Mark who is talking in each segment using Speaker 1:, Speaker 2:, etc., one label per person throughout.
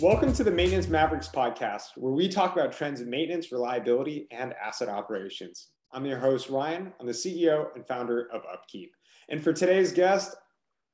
Speaker 1: Welcome to the Maintenance Mavericks podcast, where we talk about trends in maintenance, reliability, and asset operations. I'm your host, Ryan. I'm the CEO and founder of Upkeep. And for today's guest,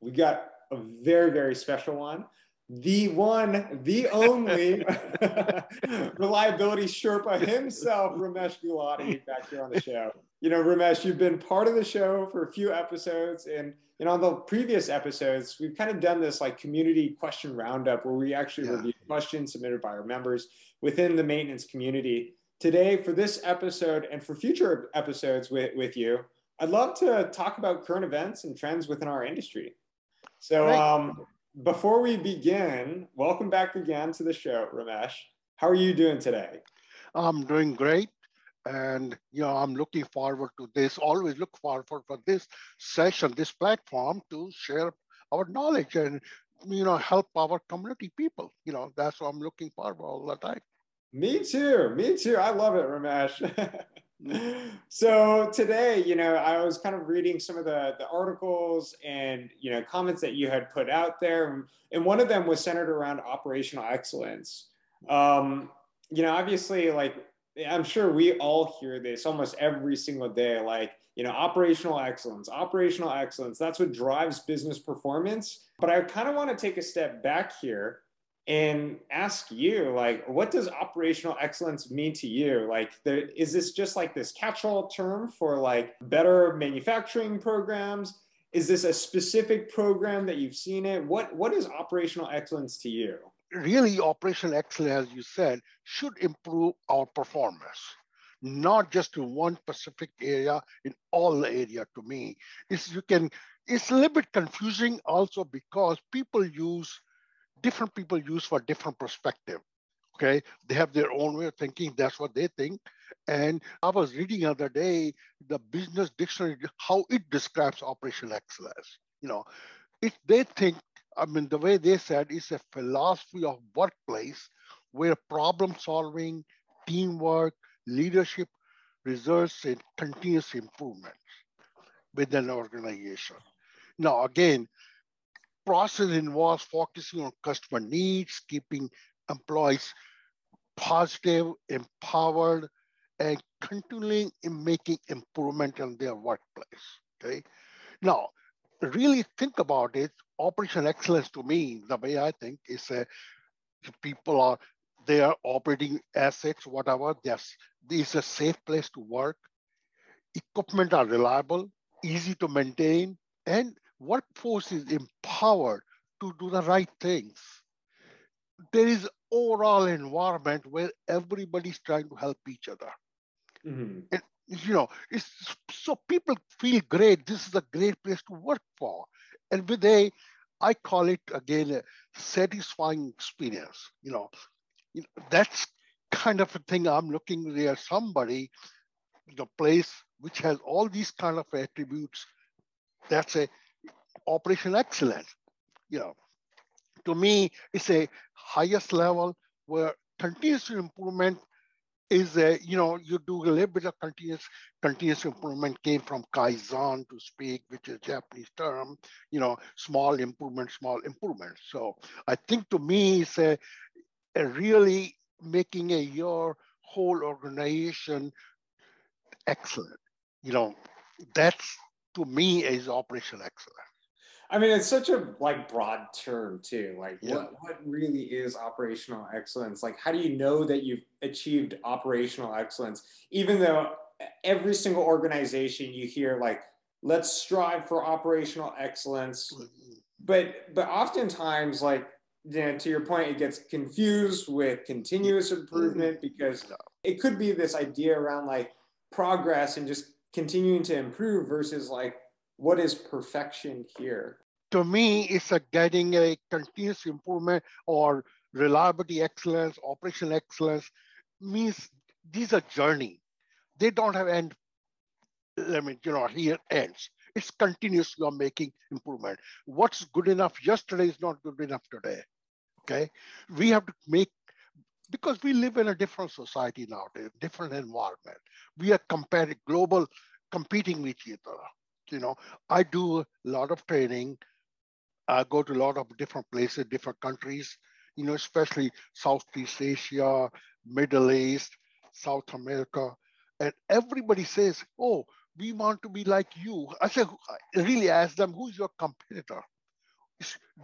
Speaker 1: we got a very, very special one the one, the only reliability Sherpa himself, Ramesh Gulati, back here on the show. You know, Ramesh, you've been part of the show for a few episodes, and you know, on the previous episodes, we've kind of done this like community question roundup where we actually yeah. review questions submitted by our members within the maintenance community. Today, for this episode and for future episodes with, with you, I'd love to talk about current events and trends within our industry. So, um, before we begin, welcome back again to the show, Ramesh. How are you doing today?
Speaker 2: I'm doing great. And you know, I'm looking forward to this, always look forward for this session, this platform to share our knowledge and you know help our community people. You know, that's what I'm looking forward all the time.
Speaker 1: Me too. Me too. I love it, Ramesh. so today, you know, I was kind of reading some of the, the articles and, you know, comments that you had put out there. And one of them was centered around operational excellence. Um, you know, obviously, like, I'm sure we all hear this almost every single day, like, you know, operational excellence, operational excellence, that's what drives business performance. But I kind of want to take a step back here and ask you like what does operational excellence mean to you? Like there, is this just like this catch-all term for like better manufacturing programs? Is this a specific program that you've seen it? What what is operational excellence to you
Speaker 2: really operational excellence as you said should improve our performance not just in one specific area in all the area to me is you can it's a little bit confusing also because people use different people use for different perspective. Okay, they have their own way of thinking. That's what they think. And I was reading the other day the business dictionary how it describes operational excellence. You know, if they think, I mean, the way they said is a philosophy of workplace where problem solving, teamwork, leadership results in continuous improvement within an organization. Now, again, process involves focusing on customer needs, keeping employees positive, empowered, and continuing in making improvement in their workplace. Okay. Now, really think about it. Operational excellence to me, the way I think is uh, people are they are operating assets, whatever. There's this is a safe place to work. Equipment are reliable, easy to maintain, and workforce is empowered to do the right things. There is overall environment where everybody's trying to help each other. Mm-hmm. And you know, it's so people feel great. This is a great place to work for. And with a, I call it again a satisfying experience. You know, you know that's kind of a thing I'm looking there. Somebody, the place which has all these kind of attributes. That's a operation excellence. You know, to me, it's a highest level where continuous improvement is a, you know, you do a little bit of continuous, continuous improvement came from Kaizen to speak, which is Japanese term, you know, small improvement, small improvement. So I think to me, it's a, a really making a your whole organization excellent. You know, that's to me is operational excellence.
Speaker 1: I mean, it's such a like broad term too. Like, yeah. what what really is operational excellence? Like, how do you know that you've achieved operational excellence? Even though every single organization you hear like, let's strive for operational excellence, but but oftentimes like you know, to your point, it gets confused with continuous improvement mm-hmm. because it could be this idea around like progress and just continuing to improve versus like what is perfection here?
Speaker 2: To me, it's a getting a continuous improvement or reliability excellence, operational excellence means these are journey. They don't have end. I mean, you know, here ends. It's continuous. You're making improvement. What's good enough yesterday is not good enough today. Okay, we have to make because we live in a different society now, a different environment. We are comparing global, competing with each other you know, I do a lot of training. I go to a lot of different places, different countries. you know, especially Southeast Asia, Middle East, South America, and everybody says, "Oh, we want to be like you." I say, I really ask them, "Who's your competitor?"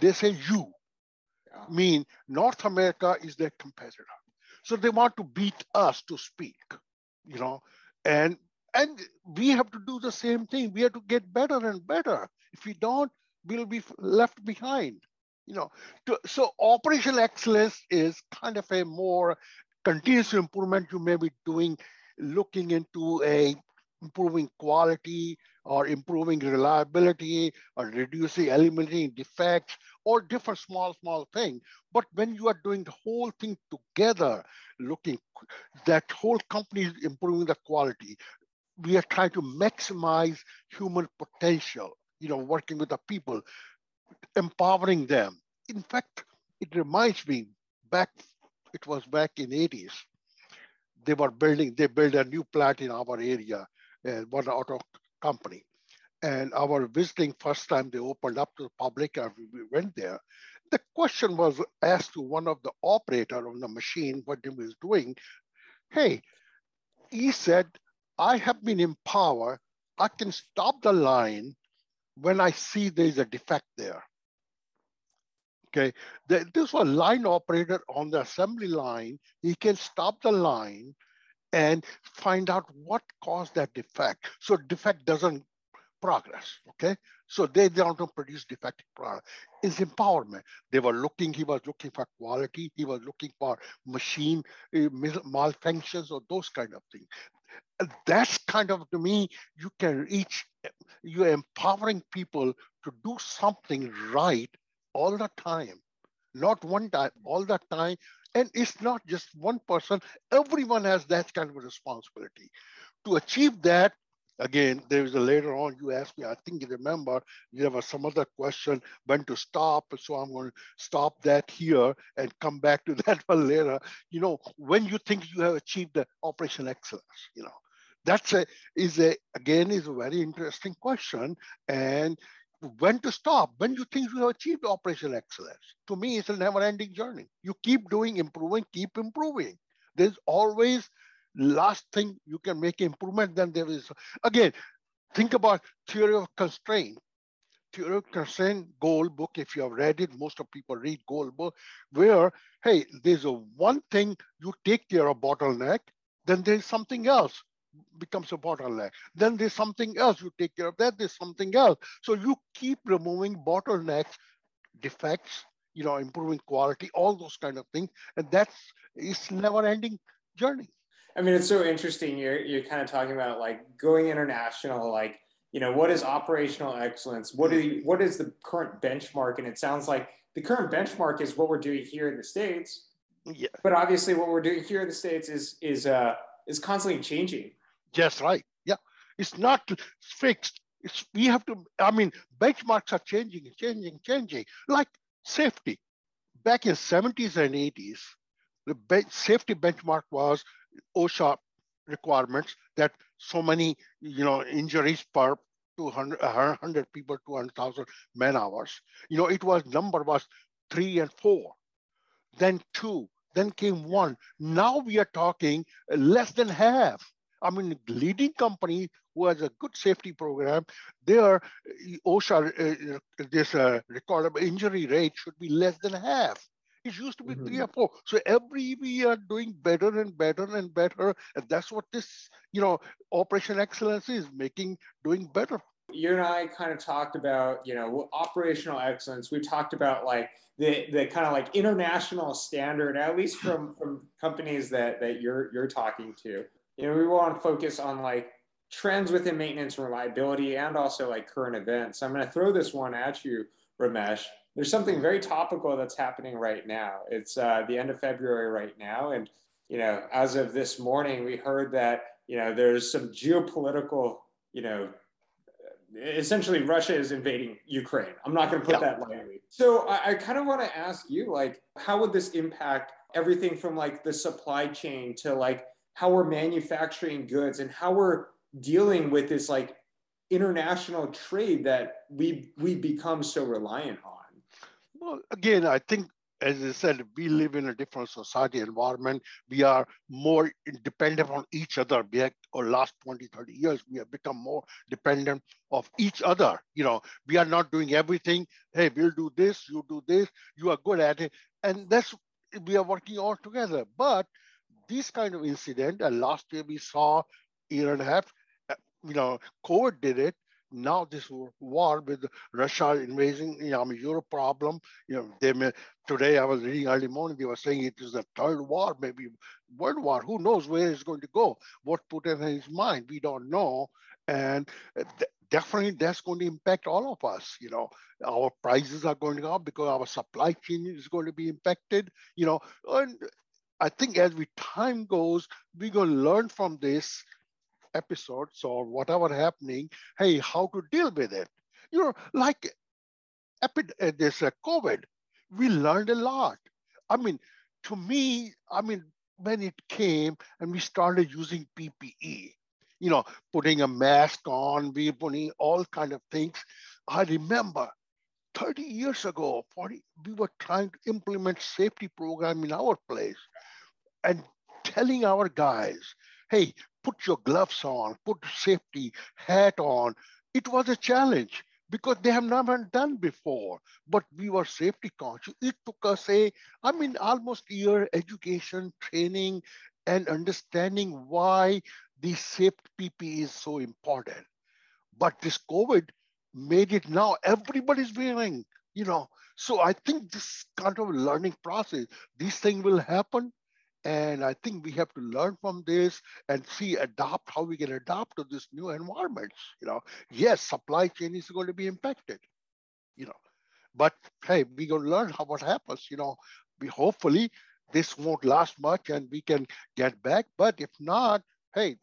Speaker 2: They say, "You." Yeah. Mean North America is their competitor, so they want to beat us to speak, you know, and and we have to do the same thing. We have to get better and better. If we don't, we'll be left behind. You know, to, so operational excellence is kind of a more continuous improvement you may be doing, looking into a improving quality or improving reliability or reducing, eliminating defects or different small, small thing. But when you are doing the whole thing together, looking, that whole company is improving the quality. We are trying to maximize human potential, you know, working with the people, empowering them. In fact, it reminds me back, it was back in 80s, they were building, they built a new plant in our area, uh, one auto company. And our visiting first time they opened up to the public and we went there, the question was asked to one of the operator of the machine, what he was doing. Hey, he said, I have been empowered. I can stop the line when I see there's a defect there. Okay, this was a line operator on the assembly line. He can stop the line and find out what caused that defect. So defect doesn't progress, okay? So they don't produce defective product. It's empowerment. They were looking, he was looking for quality, he was looking for machine uh, malfunctions or those kind of things. That's kind of, to me, you can reach, you're empowering people to do something right all the time. Not one time, all the time. And it's not just one person, everyone has that kind of responsibility. To achieve that, again, there was a later on you asked me, I think you remember, there was some other question when to stop. So I'm going to stop that here and come back to that one later. You know, when you think you have achieved the operation excellence, you know, that's a is a again is a very interesting question and when to stop when you think you have achieved operational excellence to me it's a never ending journey you keep doing improving keep improving there's always last thing you can make improvement then there is again think about theory of constraint theory of constraint goal book if you have read it most of people read goal book where hey there's a one thing you take care of bottleneck then there's something else becomes a bottleneck. Then there's something else. You take care of that. There's something else. So you keep removing bottlenecks, defects, you know, improving quality, all those kind of things, and that's it's never-ending journey.
Speaker 1: I mean, it's so interesting. You're you're kind of talking about like going international, like you know, what is operational excellence? What do you, what is the current benchmark? And it sounds like the current benchmark is what we're doing here in the states. Yeah. But obviously, what we're doing here in the states is is uh, is constantly changing.
Speaker 2: Just right. Yeah. It's not fixed. It's, we have to, I mean, benchmarks are changing, changing, changing. Like safety. Back in 70s and 80s, the be- safety benchmark was OSHA requirements that so many, you know, injuries per 200, 100 people, 200,000 man hours. You know, it was number was three and four, then two, then came one. Now we are talking less than half. I mean, leading company who has a good safety program, their OSHA, uh, this uh, recordable injury rate should be less than half. It used to be mm-hmm. three or four. So every we are doing better and better and better. And that's what this, you know, operation excellence is making, doing better.
Speaker 1: You and I kind of talked about, you know, operational excellence. We talked about like the, the kind of like international standard, at least from, from companies that, that you're, you're talking to you know, we want to focus on like trends within maintenance and reliability and also like current events. I'm going to throw this one at you, Ramesh. There's something very topical that's happening right now. It's uh, the end of February right now. And, you know, as of this morning, we heard that, you know, there's some geopolitical, you know, essentially Russia is invading Ukraine. I'm not going to put yeah. that lightly. So I, I kind of want to ask you, like, how would this impact everything from like the supply chain to like how we're manufacturing goods and how we're dealing with this like international trade that we we become so reliant on
Speaker 2: well again i think as I said, we live in a different society environment. We are more dependent on each other. We have, or last 20, 30 years, we have become more dependent of each other. You know, we are not doing everything. Hey, we'll do this, you do this, you are good at it. And that's, we are working all together. But this kind of incident, and last year we saw year and a half, uh, you know, COVID did it now this war with Russia invading you know, Europe problem, you know, they may, today I was reading early morning, they were saying it is the third war, maybe world war. Who knows where it's going to go? What Putin in his mind, we don't know. And definitely that's going to impact all of us. You know, our prices are going up because our supply chain is going to be impacted. You know, and I think as we time goes, we're going to learn from this episodes or whatever happening, hey, how to deal with it. You know, like epi- uh, this uh, COVID, we learned a lot. I mean, to me, I mean, when it came and we started using PPE, you know, putting a mask on, we putting all kind of things. I remember 30 years ago, 40, we were trying to implement safety program in our place and telling our guys, hey, put your gloves on, put safety hat on. It was a challenge because they have never done before, but we were safety conscious. It took us a, I mean, almost a year education, training, and understanding why the safe PP is so important. But this COVID made it now everybody's wearing, you know. So I think this kind of learning process, these things will happen and I think we have to learn from this and see, adopt how we can adapt to this new environments. You know, yes, supply chain is going to be impacted, you know, but hey, we're going to learn how what happens. You know, we hopefully this won't last much and we can get back. But if not, hey,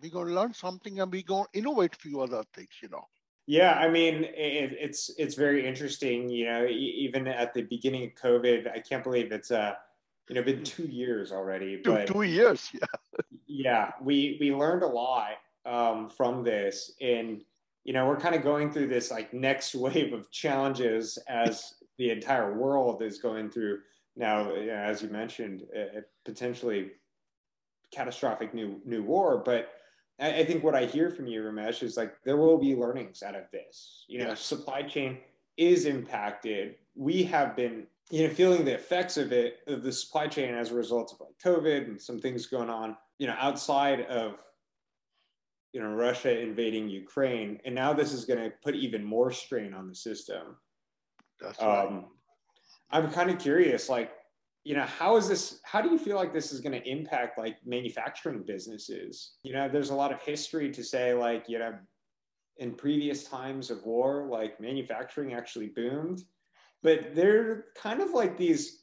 Speaker 2: we're going to learn something and we're going to innovate a few other things, you know.
Speaker 1: Yeah, I mean, it, it's it's very interesting. You know, even at the beginning of COVID, I can't believe it's uh you know been two years already
Speaker 2: but two, years yeah.
Speaker 1: Yeah we we learned a lot um, from this. And you know we're kind of going through this like next wave of challenges as the entire world is going through. Now you know, as you mentioned a, a potentially catastrophic new new war but I, I, think what i hear from you ramesh is like there will be learnings out of this. You know supply chain is impacted. We have been you know, feeling the effects of it, of the supply chain as a result of like COVID and some things going on, you know, outside of, you know, Russia invading Ukraine. And now this is going to put even more strain on the system.
Speaker 2: That's right.
Speaker 1: Um, I'm kind of curious, like, you know, how is this, how do you feel like this is going to impact like manufacturing businesses? You know, there's a lot of history to say, like, you know, in previous times of war, like manufacturing actually boomed but they're kind of like these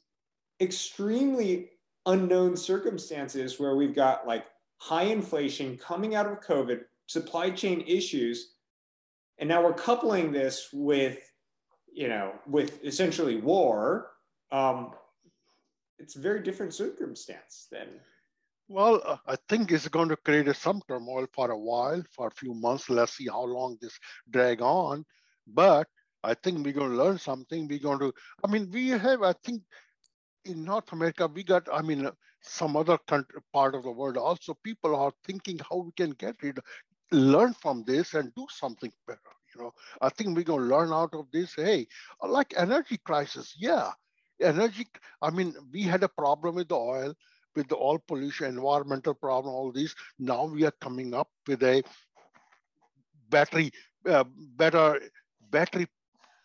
Speaker 1: extremely unknown circumstances where we've got like high inflation coming out of COVID, supply chain issues, and now we're coupling this with, you know, with essentially war. Um, it's a very different circumstance then.
Speaker 2: Well, uh, I think it's going to create a some turmoil for a while, for a few months. Let's see how long this drag on. But I think we're going to learn something. We're going to, I mean, we have, I think, in North America, we got, I mean, some other country, part of the world also, people are thinking how we can get rid, learn from this and do something better. You know, I think we're going to learn out of this. Hey, like energy crisis, yeah, energy. I mean, we had a problem with the oil, with the oil pollution, environmental problem, all these. Now we are coming up with a battery, uh, better battery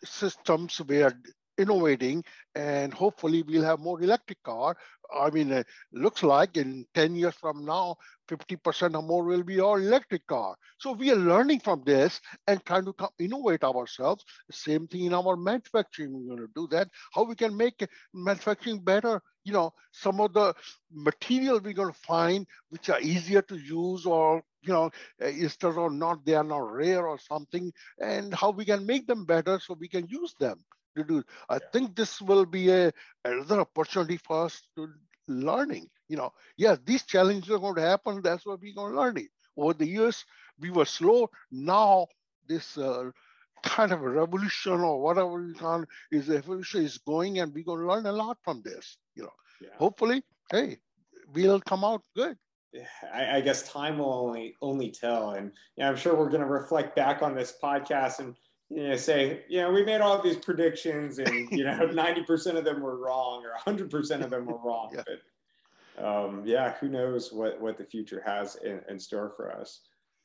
Speaker 2: systems we are innovating and hopefully we'll have more electric car. I mean it looks like in 10 years from now 50% or more will be all electric car so we are learning from this and trying to innovate ourselves same thing in our manufacturing we're going to do that how we can make manufacturing better you know some of the material we're going to find which are easier to use or you know, instead or not, they are not rare or something, and how we can make them better so we can use them to do. I yeah. think this will be a another opportunity for us to learning. You know, yeah, these challenges are going to happen. That's what we're going to learn it. Over the years, we were slow. Now this uh, kind of a revolution or whatever you can is evolution is going and we're going to learn a lot from this you know yeah. hopefully hey we'll come out good
Speaker 1: I, I, guess time will only only tell and yeah, i'm sure we're going to reflect back on this podcast and you know say you know we made all these predictions and you know 90% of them were wrong or 100% of them were wrong yeah. but um, yeah who knows what what the future has in, in store for us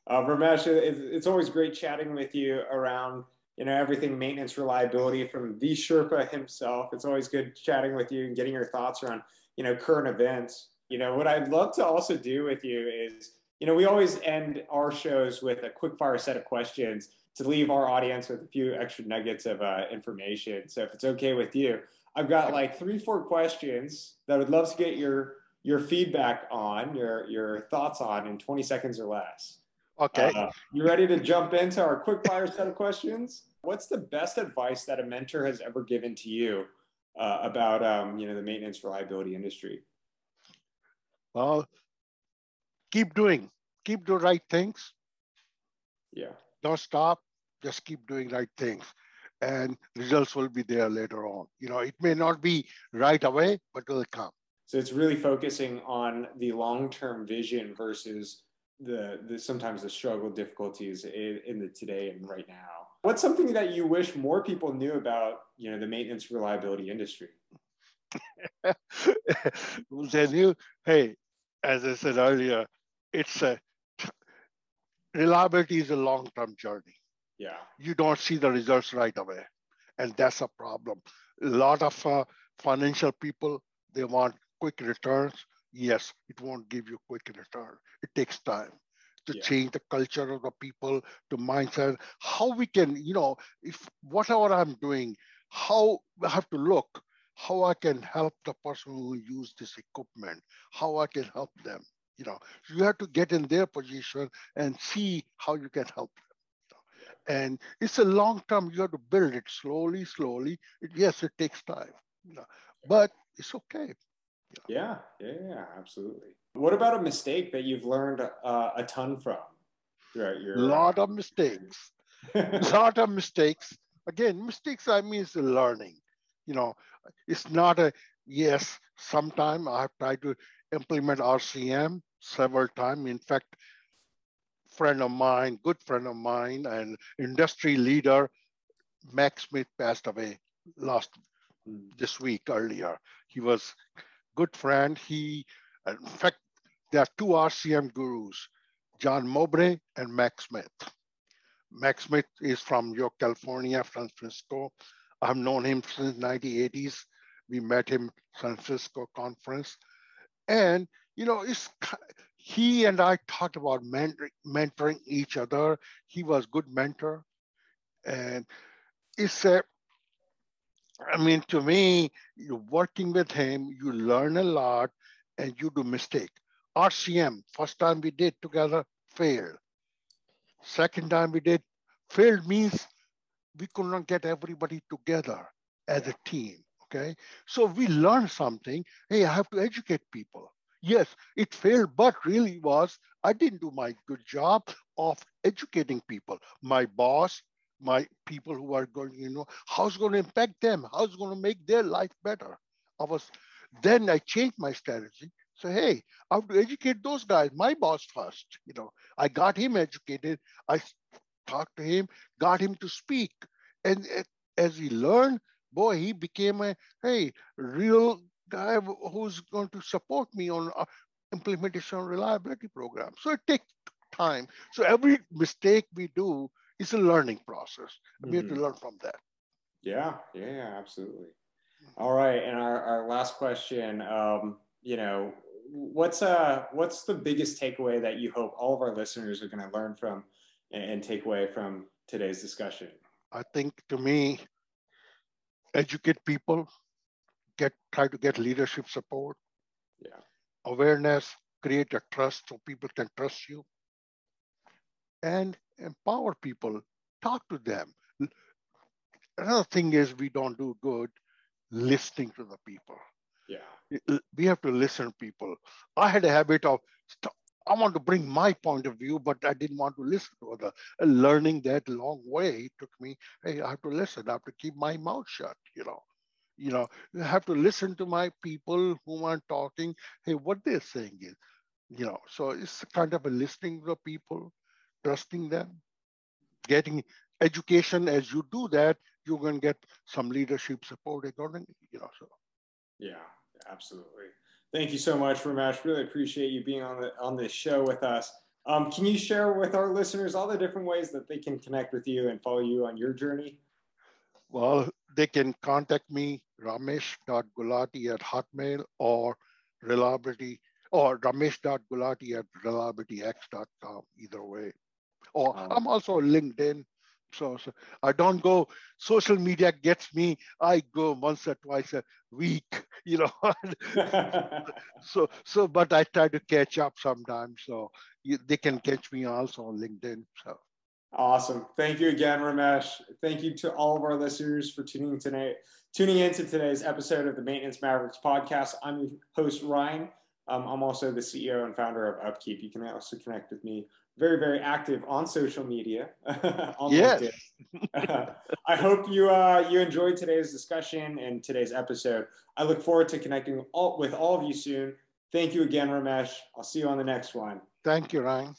Speaker 1: uh, Ramesh, it's always great chatting with you around you know everything maintenance reliability from the Sherpa himself. It's always good chatting with you and getting your thoughts around you know current events. You know what I'd love to also do with you is you know we always end our shows with a quick fire set of questions to leave our audience with a few extra nuggets of uh, information. So if it's okay with you, I've got like three four questions that I would love to get your your feedback on your your thoughts on in 20 seconds or less.
Speaker 2: Okay. Uh,
Speaker 1: you ready to jump into our quick fire set of questions? What's the best advice that a mentor has ever given to you uh, about um, you know the maintenance reliability industry?
Speaker 2: Well, keep doing, keep the right things.
Speaker 1: Yeah.
Speaker 2: Don't stop. Just keep doing right things, and results will be there later on. You know, it may not be right away, but will come.
Speaker 1: So it's really focusing on the long-term vision versus the, the sometimes the struggle difficulties in, in, the today and right now. What's something that you wish more people knew about you know the maintenance reliability industry?
Speaker 2: Then you hey as i said earlier it's a reliability is a long-term journey.
Speaker 1: Yeah.
Speaker 2: You don't see the results right away and that's a problem. A lot of uh, financial people they want quick returns yes, it won't give you quick return. It takes time to yeah. change the culture of the people, to mindset, how we can, you know, if whatever I'm doing, how I have to look, how I can help the person who use this equipment, how I can help them. You know, you have to get in their position and see how you can help them. And it's a long term, you have to build it slowly, slowly. It, yes, it takes time, you know, but it's okay.
Speaker 1: Yeah, yeah, yeah, absolutely. What about a mistake that you've learned uh, a ton from throughout your?
Speaker 2: Lot of mistakes. lot of mistakes. Again, mistakes. I mean, is learning. You know, it's not a yes. Sometime I've tried to implement RCM several times. In fact, friend of mine, good friend of mine, and industry leader, Mac Smith passed away last hmm. this week earlier. He was good friend. He, uh, in fact, there are two RCM gurus, John Moubray and Mac Smith. Mac Smith is from York, California, San Francisco. I've known him since 1980s. We met him San Francisco conference. And, you know, it's, he and I talked about mentoring, mentoring each other. He was good mentor. And it's a, I mean, to me, you're working with him, you learn a lot and you do mistake. RCM, first time we did together, failed. Second time we did, failed means we could not get everybody together as a team, okay? So we learned something, hey, I have to educate people. Yes, it failed, but really was, I didn't do my good job of educating people. My boss, my people who are going, you know, how's going to impact them? How's going to make their life better? I was, then I changed my strategy. So, hey, I have to educate those guys, my boss first. You know, I got him educated. I talked to him, got him to speak. And eh, as he learned, boy, he became a, hey, real guy who's going to support me on uh, implementation reliability program. So it takes time. So every mistake we do, it's a learning process. Mm-hmm. We have to mm-hmm. learn from that.
Speaker 1: Yeah, yeah, absolutely. All right, and our, our last question, um, you know, what's uh what's the biggest takeaway that you hope all of our listeners are going to learn from and, and take away from today's discussion?
Speaker 2: I think to me, educate people, get try to get leadership support,
Speaker 1: yeah,
Speaker 2: awareness, create a trust so people can trust you, and empower people, talk to them. Another thing is we don't do good listening to the people.
Speaker 1: Yeah.
Speaker 2: We have to listen to people. I had a habit of, I want to bring my point of view, but I didn't want to listen to other. Learning that long way took me, hey, I have to listen. I have to keep my mouth shut, you know. You know, you have to listen to my people whom I'm talking. Hey, what they're saying is, you know, so it's kind of a listening to the people, trusting them, getting education. As you do that, you're going to get some leadership support accordingly, you know, so.
Speaker 1: Yeah, absolutely. Thank you so much, Ramesh. Really appreciate you being on the on this show with us. Um, can you share with our listeners all the different ways that they can connect with you and follow you on your journey?
Speaker 2: Well, they can contact me, ramesh.gulati at hotmail or reliability or ramesh.gulati at reliabilityx.com, either way. Or um, I'm also LinkedIn. So, so, I don't go, social media gets me, I go once or twice a week, you know. so, so, but I try to catch up sometimes. So you, they can catch me also on LinkedIn. So.
Speaker 1: Awesome. Thank you again, Ramesh. Thank you to all of our listeners for tuning tonight, tuning into today's episode of the Maintenance Mavericks podcast. I'm your host, Ryan. Um, I'm also the CEO and founder of Upkeep. You can also connect with me very, very active on social media.
Speaker 2: on yes.
Speaker 1: I hope you uh, you enjoyed today's discussion and today's episode. I look forward to connecting all, with all of you soon. Thank you again, Ramesh. I'll see you on the next one.
Speaker 2: Thank you, Ryan.